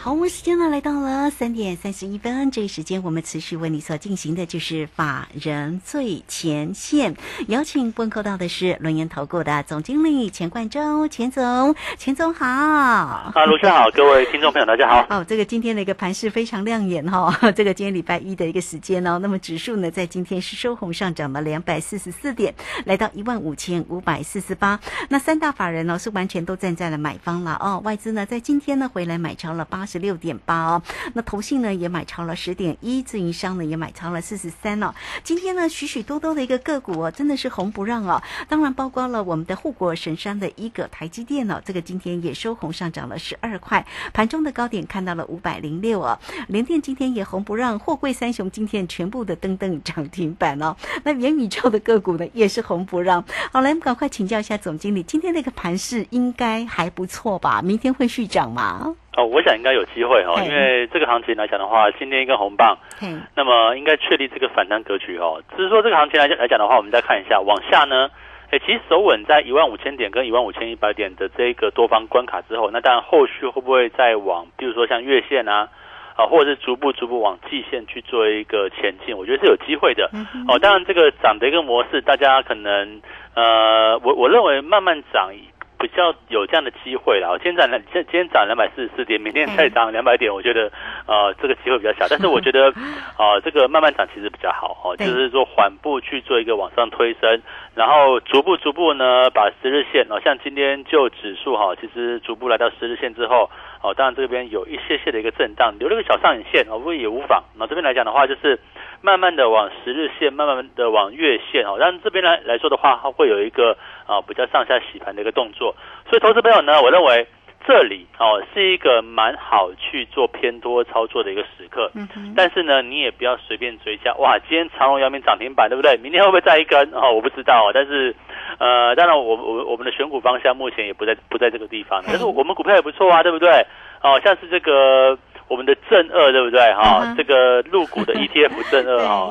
好，我们时间呢来到了三点三十一分，这一时间我们持续为你所进行的就是法人最前线，邀请问候到的是轮研投顾的总经理钱冠洲，钱总，钱总好。啊，卢生好，各位听众朋友大家好。哦，这个今天的一个盘势非常亮眼哈、这个今天礼拜一的一个时间哦，那么指数呢在今天是收红上涨了两百四十四点，来到一万五千五百四十八。那三大法人呢是完全都站在了买方了哦，外资呢在今天呢回来买超了八十六点八哦，那投信呢也买超了十点一，自营商呢也买超了四十三哦。今天呢许许多多的一个个股哦，真的是红不让哦，当然包括了我们的护国神山的一个台积电哦，这个今天也收红上涨了十二块，盘中的高点看到了五百零六哦。联电今天也红不让，货柜三雄今天全部的登登涨停板哦。那元宇宙的个股呢也是红不让。好，来我们赶快请教一下总经理，今天那个盘势应该还不错吧？明天会续涨吗？哦，我想应该有机会哦，因为这个行情来讲的话，今天一根红棒，嗯，那么应该确立这个反弹格局哦。只是说这个行情来讲来讲的话，我们再看一下往下呢，哎，其实守稳在一万五千点跟一万五千一百点的这个多方关卡之后，那当然后续会不会再往，比如说像月线啊，啊，或者是逐步逐步往季线去做一个前进，我觉得是有机会的。哦，当然这个涨的一个模式，大家可能呃，我我认为慢慢涨比较有这样的机会啦。今天涨两，今今天涨两百四十四点，明天再涨两百点，我觉得呃这个机会比较小。但是我觉得 呃这个慢慢涨其实比较好哦，就是说缓步去做一个往上推升，然后逐步逐步呢把十日线哦，像今天就指数哈，其实逐步来到十日线之后。哦，当然这边有一些些的一个震荡，留了个小上影线哦，不过也无妨。那这边来讲的话，就是慢慢的往十日线，慢慢的往月线哦。但这边来来说的话，它会有一个啊比较上下洗盘的一个动作。所以投资朋友呢，我认为这里哦是一个蛮好去做偏多操作的一个时刻。嗯哼，但是呢，你也不要随便追加。哇，今天长隆、阳明涨停板，对不对？明天会不会再一根？哦，我不知道哦。但是，呃，当然我我我们的选股方向目前也不在不在这个地方，但是我们股票也不错啊，对不对？哦，像是这个我们的正二，对不对？哈、这个入股的 ETF 正二哈。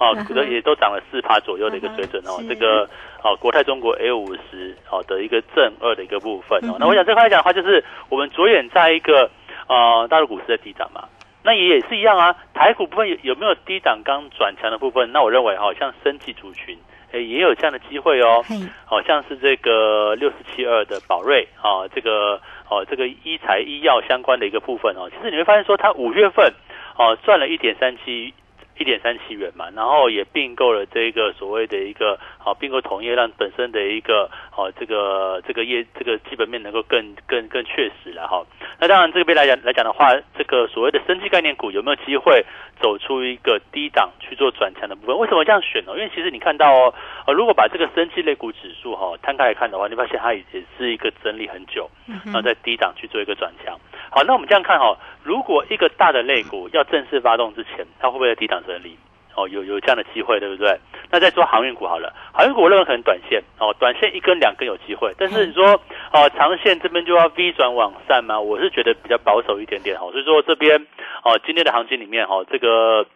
哦，都也都涨了四趴左右的一个水准哦这个哦，国泰中国 A 五十哦的一个正二的一个部分。哦那我想这块来讲的话，就是我们着眼在一个呃大陆股市的低涨嘛。那也也是一样啊，台股部分有有没有低档刚转强的部分？那我认为哈、像升级族群，诶也有这样的机会哦。嘿，好、像是这个六四七二的宝瑞啊、这个哦，这个医材医药相关的一个部分哦，其实你会发现说，它五月份哦赚了一点三七。一点三七元嘛，然后也并购了这个所谓的一个好、并购同业，让本身的一个哦这个这个业这个基本面能够更更更确实了哈。那当然这边来讲来讲的话，这个所谓的生技概念股有没有机会走出一个低档去做转强的部分？为什么这样选呢？因为其实你看到哦，呃，如果把这个生技类股指数哈、摊开来看的话，你发现它也也是一个整理很久，嗯然后在低档去做一个转强。好，那我们这样看哈、如果一个大的类股要正式发动之前，它会不会在低档整理？哦，有有这样的机会，对不对？那再说航运股好了，航运股我认为可能短线哦，短线一根两根有机会，但是你说哦，长线这边就要 V 转往上吗？我是觉得比较保守一点点哈，所以说这边哦，今天的行情里面哈、这个。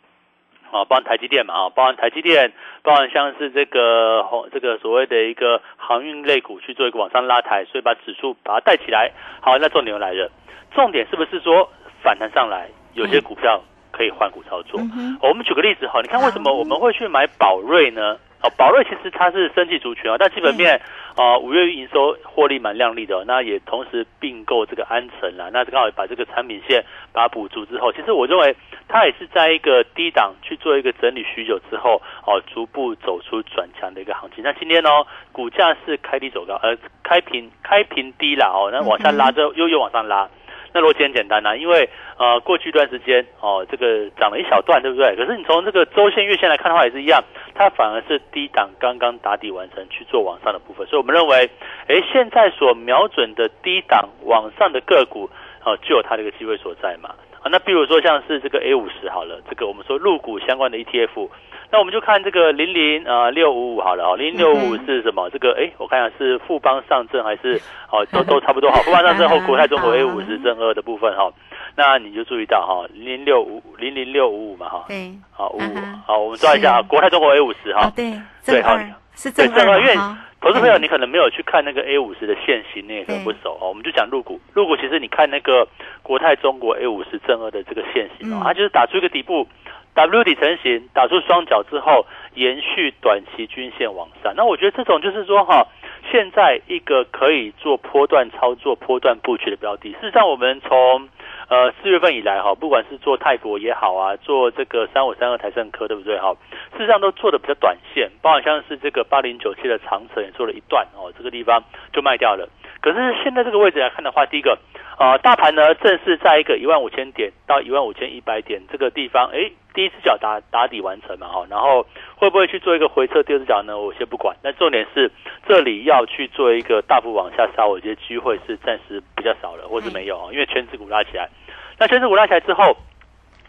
啊，包含台积电嘛，啊，包含台积电，包含像是这个红这个所谓的一个航运类股去做一个往上拉抬，所以把指数把它带起来。好，那重点又来了，重点是不是说反弹上来，有些股票可以换股操作？我们举个例子哈，你看为什么我们会去买宝瑞呢？哦，宝瑞其实它是生技族群啊，但基本面啊五月营收获利蛮亮丽的、哦，那也同时并购这个安诚啦，那刚好把这个产品线把它补足之后，其实我认为它也是在一个低档去做一个整理许久之后，哦，逐步走出转强的一个行情。那今天哦，股价是开低走高，呃，开平开平低啦哦，那往下拉之后又又往上拉。那逻辑很简单呐、因为呃过去一段时间哦，这个涨了一小段，对不对？可是你从这个周线、月线来看的话，也是一样，它反而是低档刚刚打底完成去做往上的部分，所以我们认为，诶，现在所瞄准的低档往上的个股哦，就有它的一个机会所在嘛。啊，那比如说像是这个 A 五十好了，这个我们说入股相关的 ETF，那我们就看这个零零啊六五五好了哦，零零六五五是什么？这个哎，我看一下是富邦上证还是哦都都差不多好，富邦上证后国泰 中国 A 五十正二的部分哈，那你就注意到哈零零六五零零六五五嘛哈，对，好五五好，我们抓一下啊，国泰中国 A 五十哈，对对好，是正二，因为投资朋友你可能没有去看那个 A 五十的现形，你也可能不熟哦，我们就讲入股，入股其实你看那个。国泰中国 A 五十正二的这个线型哦，它就是打出一个底部 W 底成型，打出双脚之后，延续短期均线往上。那我觉得这种就是说哈，现在一个可以做波段操作、波段布局的标的。事实上，我们从呃四月份以来哈，不管是做泰国也好啊，做这个三五三二台盛科，对不对哈？事实上都做的比较短线，包括像是这个八零九七的长城也做了一段哦，这个地方就卖掉了。可是现在这个位置来看的话，第一个。啊，大盘呢正是在一个一万五千点到一万五千一百点这个地方，哎，第一只脚打打底完成嘛，哈，然后会不会去做一个回撤？第二只脚呢，我先不管。那重点是这里要去做一个大幅往下杀，我觉得机会是暂时比较少了，或是没有啊，因为全指股拉起来。那全指股拉起来之后，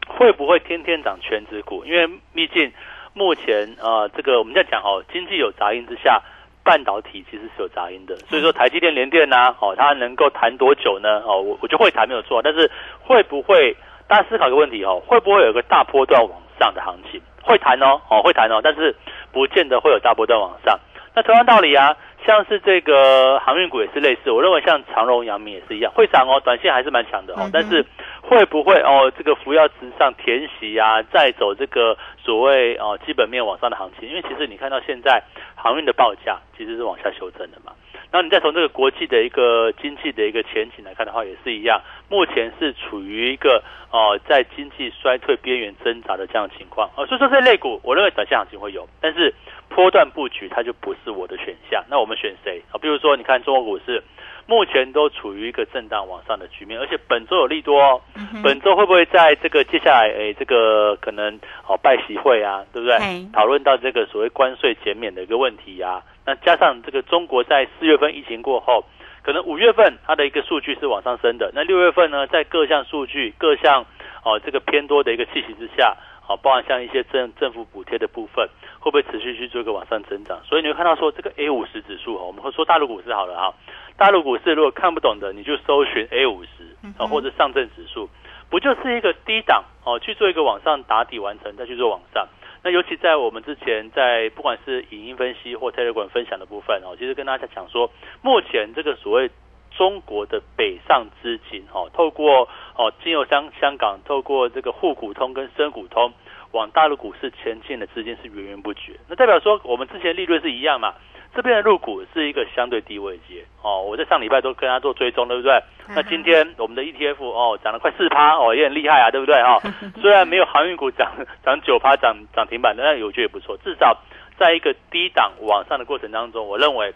会不会天天涨全指股？因为毕竟目前啊，这个我们在讲哦，经济有杂音之下。半导体其实是有杂音的，所以说台积电、联电呐，哦，它能够谈多久呢？哦，我我就会谈没有错，但是会不会？大家思考一个问题哦，会不会有一个大波段往上的行情？会谈哦，哦，会谈哦，但是不见得会有大波段往上。那同样道理啊，像是这个航运股也是类似，我认为像长荣、阳明也是一样，会涨哦，短线还是蛮强的哦，但是会不会哦，这个扶摇直上填息啊，再走这个所谓哦基本面往上的行情？因为其实你看到现在。航运的报价其实是往下修正的嘛，那你再从这个国际的一个经济的一个前景来看的话，也是一样，目前是处于一个哦在经济衰退边缘挣扎的这样情况啊，所以说这类股我认为短线行情会有，但是波段布局它就不是我的选项。那我们选谁啊？比如说你看中国股市。目前都处于一个震荡往上的局面，而且本周有利多哦。本周会不会在这个接下来诶，这个可能哦拜喜会啊，对不对？讨论到这个所谓关税减免的一个问题呀。那加上这个中国在四月份疫情过后，可能五月份它的一个数据是往上升的。那六月份呢，在各项数据各项哦这个偏多的一个气息之下。好，包含像一些政政府补贴的部分，会不会持续去做一个往上增长？所以你会看到说，这个 A 五十指数哈，我们会说大陆股市好了哈，大陆股市如果看不懂的，你就搜寻 A 五十啊，或者上证指数，不就是一个低档哦，去做一个往上打底完成，再去做往上。那尤其在我们之前在不管是影音分析或 Telegram 分享的部分哦，其实跟大家讲说，目前这个所谓。中国的北上资金，哈，透过哦，经由香香港，透过这个沪股通跟深股通，往大陆股市前进的资金是源源不绝。那代表说，我们之前利润是一样嘛？这边的入股是一个相对低位阶，哦，我在上礼拜都跟他做追踪，对不对？那今天我们的 ETF 哦，涨了快四趴，哦，也很厉害啊，对不对？哈，虽然没有航运股涨涨九趴，涨涨停板，但我觉得也不错。至少在一个低档往上的过程当中，我认为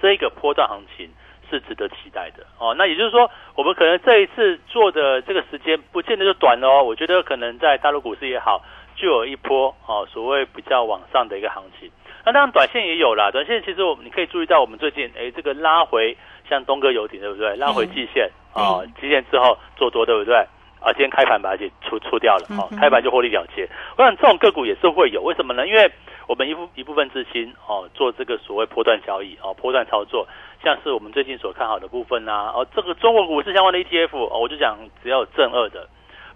这个波段行情。是值得期待的哦。那也就是说，我们可能这一次做的这个时间不见得就短哦。我觉得可能在大陆股市也好，就有一波哦，所谓比较往上的一个行情。那当然，短线也有啦。短线其实我你可以注意到，我们最近哎，这个拉回像东哥游艇对不对？拉回季线啊，季线之后做多对不对？啊，今天开盘把它给出出掉了哦，开盘就获利了结。我想这种个股也是会有，为什么呢？因为我们一部一部分资金哦，做这个所谓波段交易哦，波段操作。像是我们最近所看好的部分呐，哦，这个中国股市相关的 ETF，哦，我就讲只要有正二的，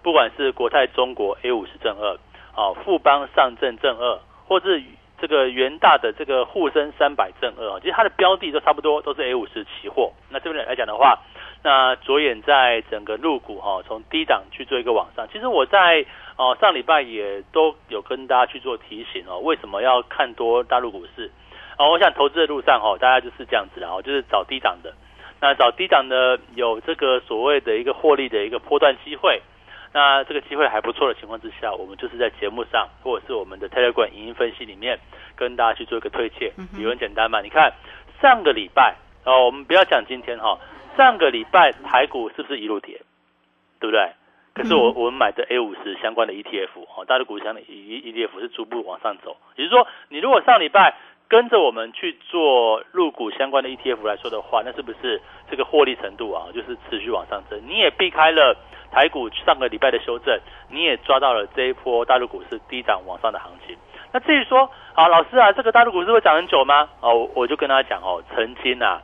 不管是国泰中国 A 五十正二，哦，富邦上证正二，或是这个元大的这个沪深三百正二，其实它的标的都差不多，都是 A 五十期货。那这边来讲的话，那着眼在整个入股哈，从低档去做一个往上。其实我在哦上礼拜也都有跟大家去做提醒哦，为什么要看多大陆股市？哦，我想投资的路上哈，大家就是这样子，啦，哦就是找低档的，那找低档的有这个所谓的一个获利的一个波段机会，那这个机会还不错的情况之下，我们就是在节目上或者是我们的 Telegram 影音分析里面跟大家去做一个推荐，理由很简单嘛，你看上个礼拜哦，我们不要讲今天哈，上个礼拜台股是不是一路跌，对不对？可是我我们买的 A 五十相关的 ETF 哦，大陆股相的 E ETF 是逐步往上走，也就是说，你如果上礼拜跟着我们去做入股相关的 ETF 来说的话，那是不是这个获利程度啊，就是持续往上增？你也避开了台股上个礼拜的修正，你也抓到了这一波大陆股市低涨往上的行情。那至于说啊，老师啊，这个大陆股市会涨很久吗？哦，我就跟他讲哦，曾经啊，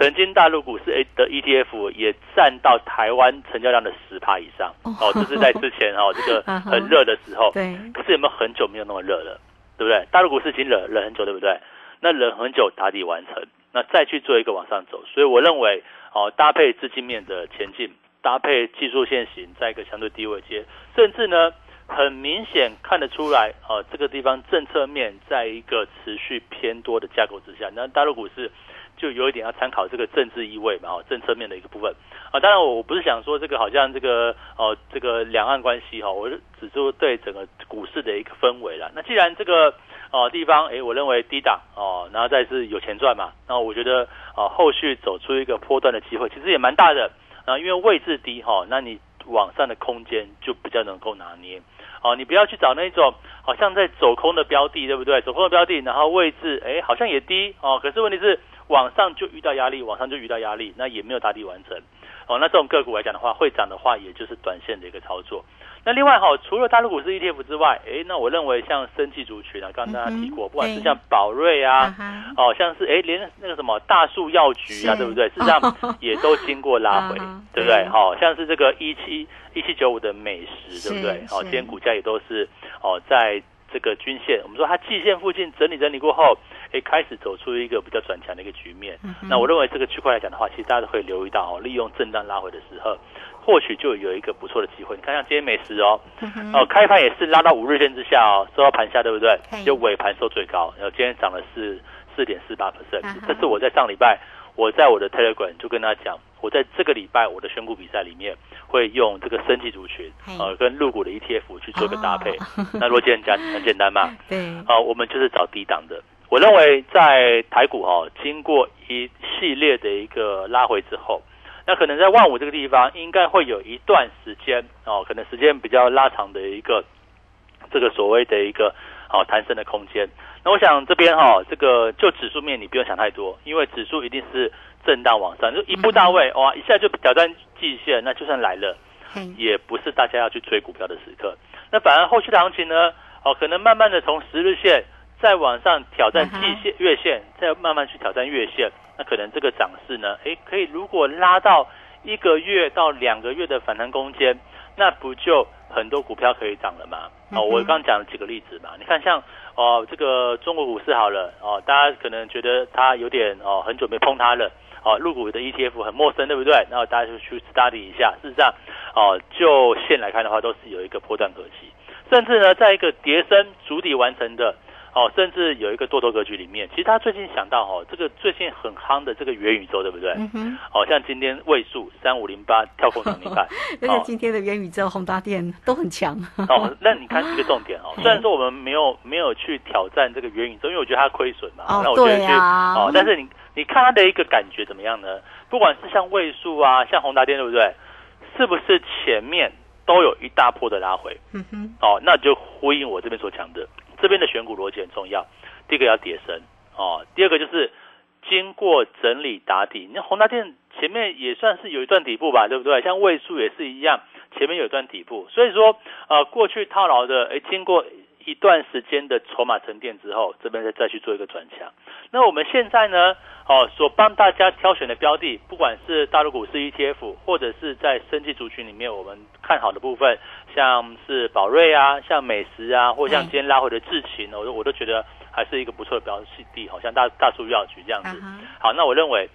曾经大陆股市的 ETF 也占到台湾成交量的十趴以上哦，这是在之前哦，这个 很热的时候。对。可是有没有很久没有那么热了？对不对？大陆股市已经冷冷很久，对不对？那冷很久打底完成，那再去做一个往上走，所以我认为哦，搭配资金面的前进，搭配技术线型，在一个相对低位接，甚至呢。很明显看得出来，哦，这个地方政策面在一个持续偏多的架构之下，那大陆股市就有一点要参考这个政治意味嘛，哦，政策面的一个部分啊。当然，我不是想说这个好像这个哦，这个两岸关系哈，我只是对整个股市的一个氛围了。那既然这个哦地方，哎，我认为低档哦，然后再是有钱赚嘛，那我觉得啊，后续走出一个波段的机会，其实也蛮大的啊，因为位置低哈，那你往上的空间就比较能够拿捏。哦，你不要去找那种好像在走空的标的，对不对？走空的标的，然后位置哎好像也低哦，可是问题是往上就遇到压力，往上就遇到压力，那也没有打底完成。哦，那这种个股来讲的话，会涨的话，也就是短线的一个操作。那另外哈，除了大陆股市 ETF 之外，哎，那我认为像生技族群啊，刚刚大家提过，不管是像宝瑞啊，哦，像是哎连那个什么大树药局啊，对不对？事实上也都经过拉回，对不对？好，像是这个一七一七九五的美食，对不对？哦，今天股价也都是哦，在这个均线，我们说它季线附近整理整理过后，哎，开始走出一个比较转强的一个局面。那我认为这个区块来讲的话，其实大家都可以留意到哦，利用震荡拉回的时候。或许就有一个不错的机会。你看，像今天美食哦，哦，开盘也是拉到五日线之下哦，收到盘下，对不对？就尾盘收最高，然后今天涨了是四点四八 percent。这是我在上礼拜，我在我的 Telegram 就跟他讲，我在这个礼拜我的选股比赛里面会用这个升级族群，呃，跟入股的 ETF 去做个搭配。那逻辑很简很简单嘛？对。啊，我们就是找低档的。我认为在台股哦，经过一系列的一个拉回之后。那可能在万五这个地方，应该会有一段时间哦，可能时间比较拉长的一个这个所谓的一个哦弹升的空间。那我想这边哈，这个就指数面你不用想太多，因为指数一定是震荡往上，就一步到位哇，一下就挑战季线，那就算来了，也不是大家要去追股票的时刻。那反而后续的行情呢，哦，可能慢慢的从十日线再往上挑战季线、月线，再慢慢去挑战月线。那可能这个涨势呢，诶，可以如果拉到一个月到两个月的反弹空间，那不就很多股票可以涨了吗？哦，我刚讲了几个例子嘛，你看像哦这个中国股市好了哦，大家可能觉得它有点哦很久没碰它了哦，入股的 ETF 很陌生，对不对？然后大家就去 study 一下，事实上哦就线来看的话，都是有一个波段可期，甚至呢在一个叠升主底完成的。哦，甚至有一个多头格局里面，其实他最近想到哦，这个最近很夯的这个元宇宙，对不对？嗯哼。哦，像今天位数三五零八跳空涨停板，而且今天的元宇宙宏达电都很强。哦，那你看这个重点哦，虽然说我们没有没有去挑战这个元宇宙，因为我觉得它亏损嘛。哦，我觉得啊。哦，但是你你看它的一个感觉怎么样呢？不管是像位数啊，像宏达电，对不对？是不是前面都有一大波的拉回？嗯哼。哦，那就呼应我这边所讲的。这边的选股逻辑很重要，第一个要叠升哦，第二个就是经过整理打底。那宏达电前面也算是有一段底部吧，对不对？像位数也是一样，前面有一段底部。所以说，呃，过去套牢的，哎，经过一段时间的筹码沉淀之后，这边再再去做一个转强。那我们现在呢，哦，所帮大家挑选的标的，不管是大陆股市 ETF，或者是在升级族群里面我们看好的部分。像是宝瑞啊，像美食啊，或像今天拉回的智勤，我都我都觉得还是一个不错的标的，好像大大数药局这样子。好，那我认为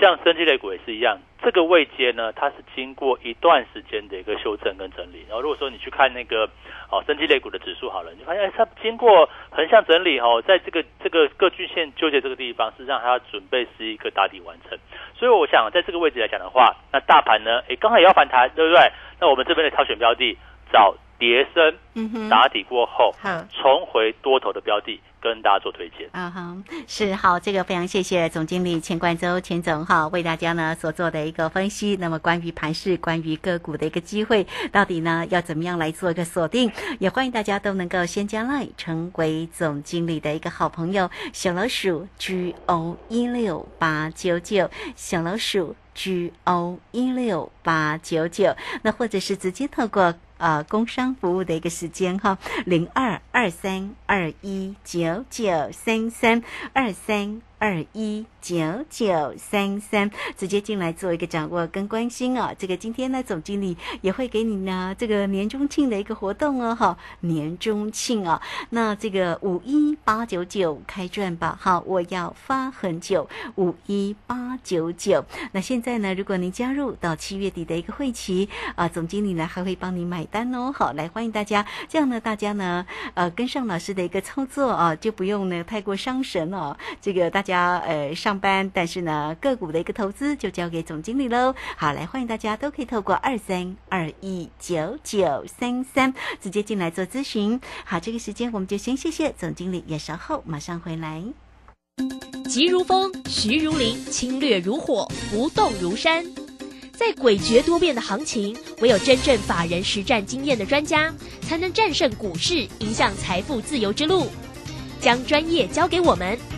像生技类股也是一样，这个位阶呢，它是经过一段时间的一个修正跟整理。然后如果说你去看那个哦生技类股的指数好了，你发现它经过横向整理哦，在这个这个各均线纠结这个地方，实际上它准备是一个打底完成。所以我想在这个位置来讲的话，那大盘呢，哎，刚好也要反弹，对不对？那我们这边的挑选标的。找叠升打底过后，重回多头的标的，跟大家做推荐。啊哈，是好，这个非常谢谢总经理钱冠周钱总哈，为大家呢所做的一个分析。那么关于盘市，关于个股的一个机会，到底呢要怎么样来做一个锁定？也欢迎大家都能够先加 line 成为总经理的一个好朋友，小老鼠 G O 一六八九九，小老鼠 G O 一六八九九，那或者是直接透过。呃，工商服务的一个时间哈，零二二三二一九九三三二三二一。九九三三，直接进来做一个掌握跟关心哦。这个今天呢，总经理也会给你呢这个年终庆的一个活动哦，哈，年终庆啊。那这个五一八九九开赚吧，好，我要发很久，五一八九九。那现在呢，如果您加入到七月底的一个会期啊，总经理呢还会帮你买单哦。好，来欢迎大家，这样呢，大家呢呃跟上老师的一个操作啊，就不用呢太过伤神哦。这个大家呃上。班，但是呢，个股的一个投资就交给总经理喽。好，来欢迎大家都可以透过二三二一九九三三直接进来做咨询。好，这个时间我们就先谢谢总经理，也稍后马上回来。急如风，徐如林，侵略如火，不动如山。在诡谲多变的行情，唯有真正法人实战经验的专家，才能战胜股市，迎向财富自由之路。将专业交给我们。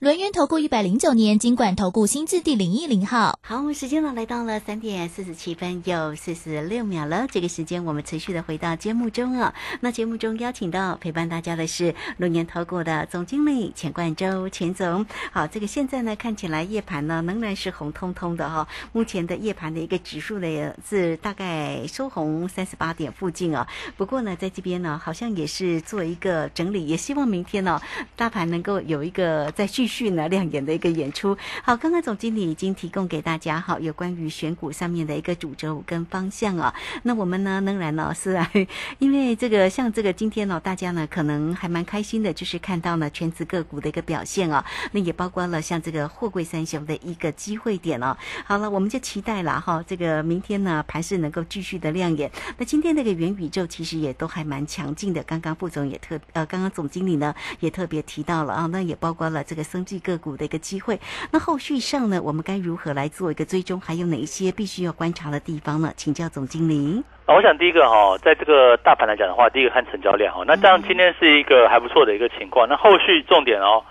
轮源投顾一百零九年金管投顾新字第零一零号，好，我们时间呢来到了三点四十七分又四十六秒了。这个时间我们持续的回到节目中啊。那节目中邀请到陪伴大家的是轮源投顾的总经理钱冠洲钱总。好，这个现在呢看起来夜盘呢仍然是红彤彤的哈。目前的夜盘的一个指数呢是大概收红三十八点附近哦。不过呢在这边呢好像也是做一个整理，也希望明天呢大盘能够有一个再续。续呢亮眼的一个演出。好，刚刚总经理已经提供给大家哈，有关于选股上面的一个主轴跟方向啊。那我们呢，仍然呢是啊，因为这个像这个今天呢，大家呢可能还蛮开心的，就是看到呢全职个股的一个表现啊。那也包括了像这个货柜三雄的一个机会点哦。好了，我们就期待了哈，这个明天呢盘势能够继续的亮眼。那今天那个元宇宙其实也都还蛮强劲的。刚刚副总也特呃，刚刚总经理呢也特别提到了啊，那也包括了这个生。绩个股的一个机会，那后续上呢，我们该如何来做一个追踪？还有哪一些必须要观察的地方呢？请教总经理。啊，我想第一个哈，在这个大盘来讲的话，第一个看成交量哈，那当然今天是一个还不错的一个情况。那后续重点哦。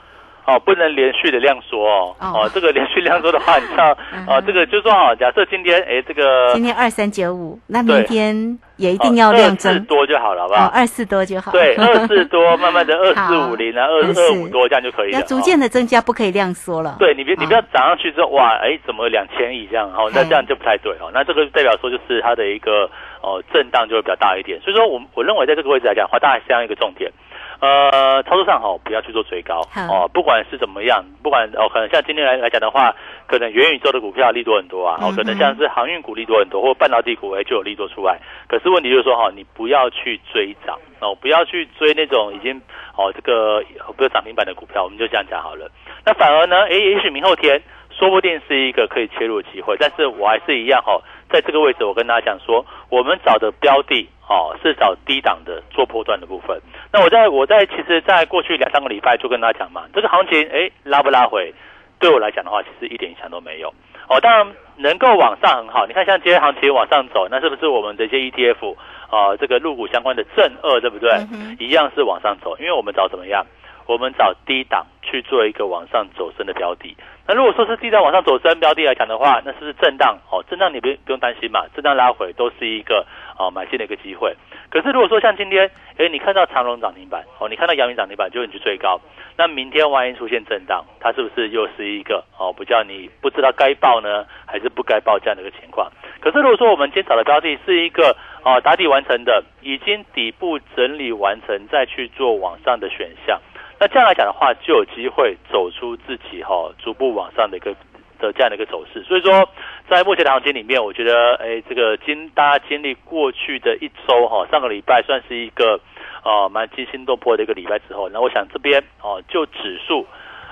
哦，不能连续的量缩哦。哦，这个连续量缩的话，你知道，哦，这个就说哦，假设今天，哎，这个今天二三九五，那明天也一定要量增，就好了，好不好？二四多就好。对，二四多，慢慢的二四五零啊，二二五多这样就可以了。要逐渐的增加，不可以量缩了。对，你别你不要涨上去之后，哇，哎，怎么两千亿这样？哦，那这样就不太对哦。那这个代表说就是它的一个哦震荡就会比较大一点。所以说我我认为在这个位置来讲的话，大概是这样一个重点。呃，操作上好，不要去做追高哦。不管是怎么样，不管哦，可能像今天来来讲的话，可能元宇宙的股票利多很多啊。哦，可能像是航运股利多很多，或半导体股哎就有利多出来。可是问题就是说哈，你不要去追涨哦，不要去追那种已经哦这个不是涨停板的股票，我们就这样讲好了。那反而呢，哎，也许明后天说不定是一个可以切入的机会。但是我还是一样哈，在这个位置我跟大家讲说，我们找的标的。哦，是找低档的做波段的部分。那我在我在其实，在过去两三个礼拜就跟大家讲嘛，这个行情哎拉不拉回，对我来讲的话，其实一点影响都没有。哦，当然能够往上很好。你看像今天行情往上走，那是不是我们的一些 ETF 啊，这个入股相关的正二对不对？一样是往上走，因为我们找怎么样？我们找低档去做一个往上走升的标的。那如果说是低档往上走升标的来讲的话，那是不是震荡？哦，震荡你不不用担心嘛，震荡拉回都是一个哦买进的一个机会。可是如果说像今天，哎，你看到长隆涨停板，哦，你看到阳明涨停板，就你去追高。那明天万一出现震荡，它是不是又是一个哦，不叫你不知道该报呢，还是不该报这样的一个情况？可是如果说我们今天找的标的是一个哦打底完成的，已经底部整理完成，再去做往上的选项，那这样来讲的话，就有机会走出自己哈逐步往上的一个的这样的一个走势。所以说，在目前的行情里面，我觉得哎，这个经大家经历过去的一周哈，上个礼拜算是一个呃蛮惊心动魄的一个礼拜之后，那我想这边哦就指数。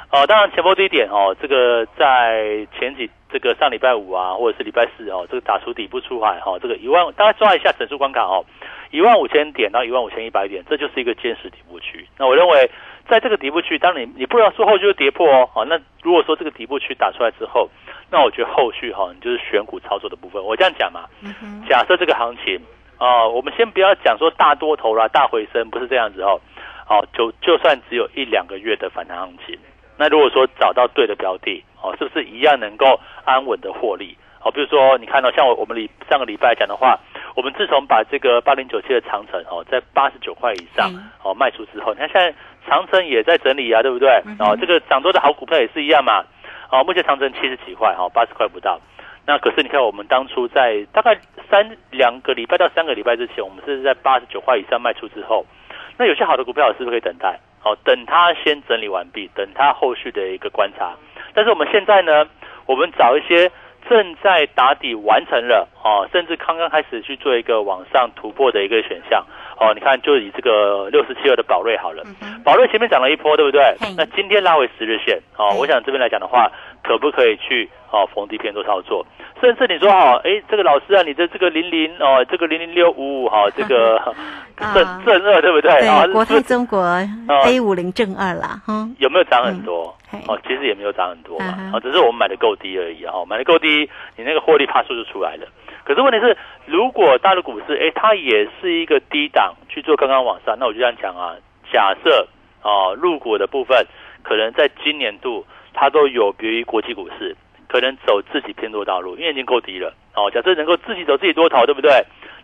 哦，当然前波低点哦，这个在前几这个上礼拜五啊，或者是礼拜四哦，这个打出底部出海哈，这个一万大家抓一下整数关卡哦，一万五千点到一万五千一百点，这就是一个坚实底部区。那我认为在这个底部区，当你你不要说后续跌破哦，好，那如果说这个底部区打出来之后，那我觉得后续哈，你就是选股操作的部分。我这样讲嘛，假设这个行情啊，我们先不要讲说大多头啦、大回升，不是这样子哦，哦，就就算只有一两个月的反弹行情。那如果说找到对的标的哦，是不是一样能够安稳的获利？哦，比如说你看到像我我们礼上个礼拜讲的话，我们自从把这个八零九七的长城哦，在八十九块以上哦卖出之后，你看现在长城也在整理啊，对不对？哦，这个涨多的好股票也是一样嘛。哦，目前长城七十几块哈，八十块不到。那可是你看我们当初在大概三两个礼拜到三个礼拜之前，我们是在八十九块以上卖出之后，那有些好的股票是不是可以等待？哦，等它先整理完毕，等它后续的一个观察。但是我们现在呢，我们找一些正在打底完成了哦，甚至刚刚开始去做一个往上突破的一个选项哦。你看，就以这个六十七二的宝瑞好了，宝瑞前面涨了一波，对不对？那今天拉回十日线哦，我想这边来讲的话，可不可以去哦逢低偏多操作？甚至你说哦，哎，这个老师啊，你的这个零零哦，这个零零六五五哈，这个 正正二对不对？对，国泰中国 A 五零正二啦，哈，有没有涨很多？哦，其实也没有涨很多嘛，哦，只是我们买的够低而已啊，买的够低，你那个获利帕数就出来了。可是问题是，如果大陆股市哎，它也是一个低档去做刚刚往上，那我就这样讲啊，假设哦，入股的部分可能在今年度它都有别于国际股市。可能走自己偏多道路，因为已经够低了。哦，假设能够自己走自己多头，对不对？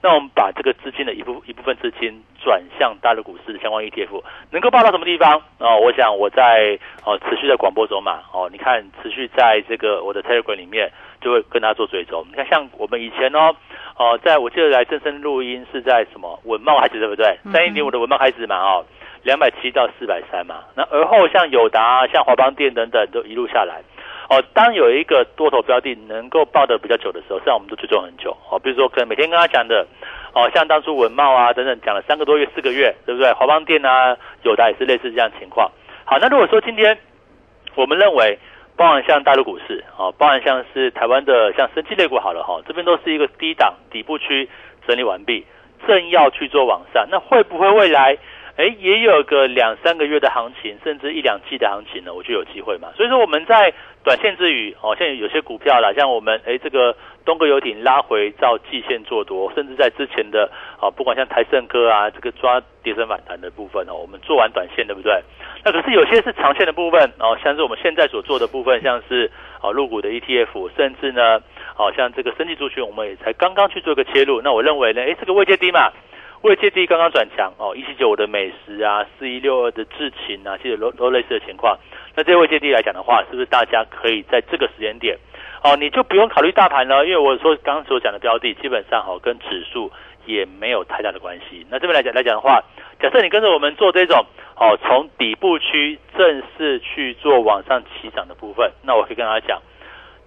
那我们把这个资金的一部一部分资金转向大陆股市的相关 ETF，能够报到什么地方？哦，我想我在哦持续在广播中嘛，哦，你看持续在这个我的 Telegram 里面就会跟他做追踪。你看像我们以前哦，哦，在我记得来正声录音是在什么文茂开始对不对？三一零五的文茂开始嘛，哦，两百七到四百三嘛。那而后像友达、像华邦电等等都一路下来。哦，当有一个多头标的能够抱得比较久的时候，实际上我们都追踪很久。哦，比如说可能每天跟他讲的，哦，像当初文茂啊等等讲了三个多月、四个月，对不对？华邦电啊，有的也是类似这样情况。好，那如果说今天我们认为，包含像大陆股市，哦，包含像是台湾的像生技类股好了哈，这边都是一个低档底部区整理完毕，正要去做往上，那会不会未来？哎，也有个两三个月的行情，甚至一两季的行情呢，我就有机会嘛。所以说我们在短线之余，哦，像有些股票啦，像我们哎这个东哥游艇拉回到季线做多，甚至在之前的啊，不管像台盛科啊，这个抓跌升反弹的部分哦，我们做完短线对不对？那可是有些是长线的部分哦，像是我们现在所做的部分，像是啊入股的 ETF，甚至呢，好像这个升级族群，我们也才刚刚去做一个切入。那我认为呢，哎，这个位阶低嘛。为借地刚刚转强哦，一七九五的美食啊，四一六二的智勤啊，其实都都类似的情况。那这位借地来讲的话，是不是大家可以在这个时间点哦，你就不用考虑大盘了，因为我说刚刚所讲的标的基本上哦跟指数也没有太大的关系。那这边来讲来讲的话，假设你跟着我们做这种哦，从底部区正式去做往上起涨的部分，那我可以跟大家讲，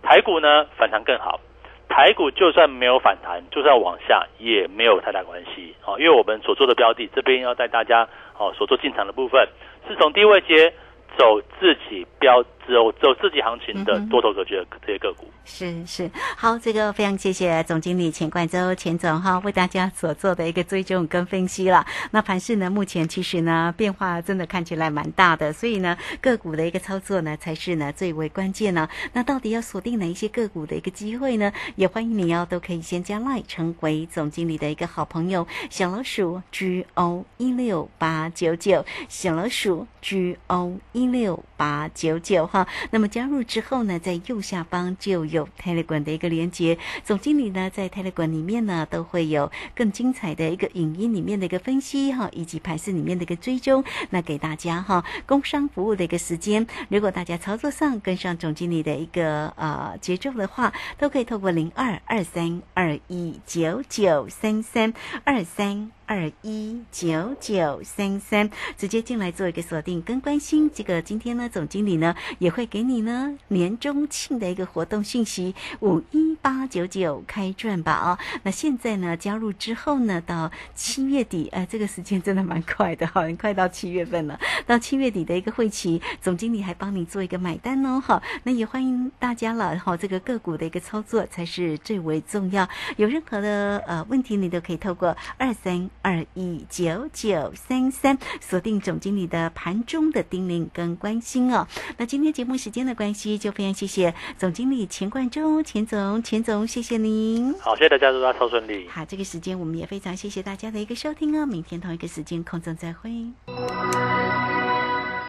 台股呢反弹更好。台股就算没有反弹，就算往下也没有太大关系哦，因为我们所做的标的，这边要带大家哦所做进场的部分，是从低位接走自己标的有只有自己行情的多头格局的这些个股。是是，好，这个非常谢谢总经理钱冠周钱总哈为大家所做的一个追踪跟分析了。那盘市呢，目前其实呢变化真的看起来蛮大的，所以呢个股的一个操作呢才是呢最为关键呢。那到底要锁定哪一些个股的一个机会呢？也欢迎你哦，都可以先加 line 成为总经理的一个好朋友，小老鼠 G O 一六八九九，小老鼠 G O 一六八九九哈。那么加入之后呢，在右下方就有 Telegram 的一个连接，总经理呢在 Telegram 里面呢都会有更精彩的一个影音里面的一个分析哈，以及盘市里面的一个追踪，那给大家哈工商服务的一个时间，如果大家操作上跟上总经理的一个呃节奏的话，都可以透过零二二三二一九九三三二三。二一九九三三，直接进来做一个锁定跟关心。这个今天呢，总经理呢也会给你呢年终庆的一个活动讯息，五一八九九开赚吧啊、那现在呢加入之后呢，到七月底，哎、这个时间真的蛮快的哈，很快到七月份了。到七月底的一个会期，总经理还帮你做一个买单哦哈。那也欢迎大家了哈，这个个股的一个操作才是最为重要。有任何的呃问题，你都可以透过二三二一九九三三锁定总经理的盘中的叮咛跟关心哦。那今天节目时间的关系，就非常谢谢总经理钱冠中钱总钱总，谢谢您。好，谢谢大家，祝大家超顺利。好，这个时间我们也非常谢谢大家的一个收听哦。明天同一个时间空中再会。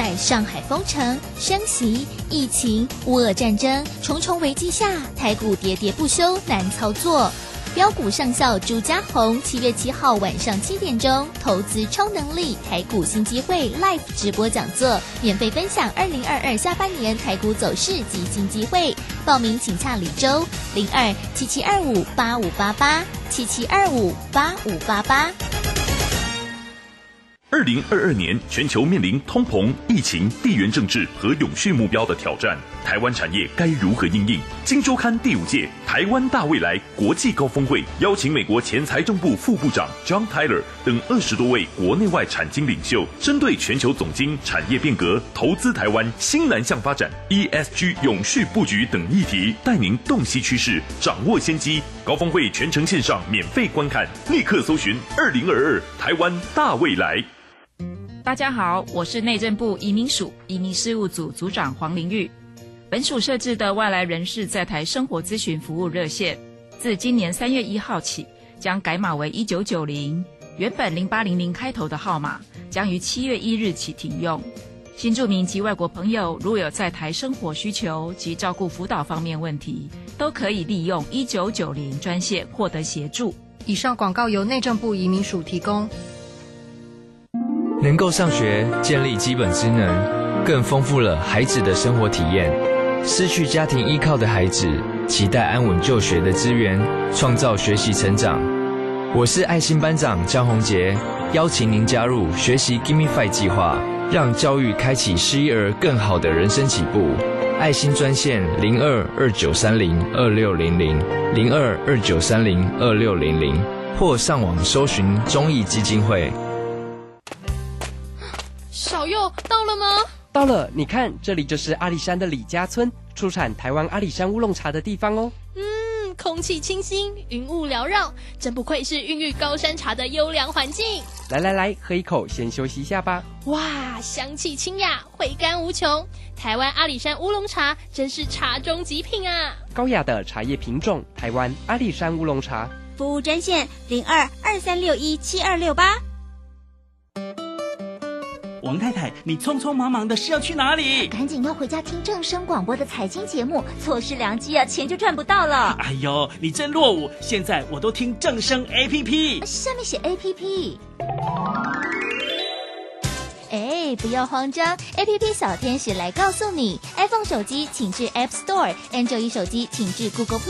在上海封城、升息、疫情、乌俄战争重重危机下，台股喋喋不休，难操作。标股上校朱家红，七月七号晚上七点钟，投资超能力台股新机会 Live 直播讲座，免费分享二零二二下半年台股走势及新机会。报名请洽李周零二七七二五八五八八七七二五八五八八。二零二二年，全球面临通膨、疫情、地缘政治和永续目标的挑战，台湾产业该如何应应？金周刊第五届台湾大未来国际高峰会邀请美国前财政部副部长 John Tyler 等二十多位国内外产经领袖，针对全球总经、产业变革、投资台湾、新南向发展、ESG 永续布局等议题，带您洞悉趋势，掌握先机。高峰会全程线上免费观看，立刻搜寻二零二二台湾大未来。大家好，我是内政部移民署移民事务组组长黄玲玉。本署设置的外来人士在台生活咨询服务热线，自今年三月一号起将改码为一九九零，原本零八零零开头的号码将于七月一日起停用。新住民及外国朋友如有在台生活需求及照顾辅导方面问题，都可以利用一九九零专线获得协助。以上广告由内政部移民署提供。能够上学，建立基本职能，更丰富了孩子的生活体验。失去家庭依靠的孩子，期待安稳就学的资源，创造学习成长。我是爱心班长江宏杰，邀请您加入学习 Gimme Five 计划，让教育开启失一儿更好的人生起步。爱心专线零二二九三零二六零零零二二九三零二六零零，或上网搜寻中义基金会。小右到了吗？到了，你看，这里就是阿里山的李家村，出产台湾阿里山乌龙茶的地方哦。嗯，空气清新，云雾缭绕，真不愧是孕育高山茶的优良环境。来来来，喝一口，先休息一下吧。哇，香气清雅，回甘无穷。台湾阿里山乌龙茶真是茶中极品啊！高雅的茶叶品种，台湾阿里山乌龙茶，服务专线零二二三六一七二六八。王太太，你匆匆忙忙的是要去哪里？赶紧要回家听正声广播的财经节目，错失良机啊，钱就赚不到了。哎呦，你真落伍！现在我都听正声 A P P，下面写 A P P。哎，不要慌张，A P P 小天使来告诉你，iPhone 手机请至 App Store，Android 手机请至 Google。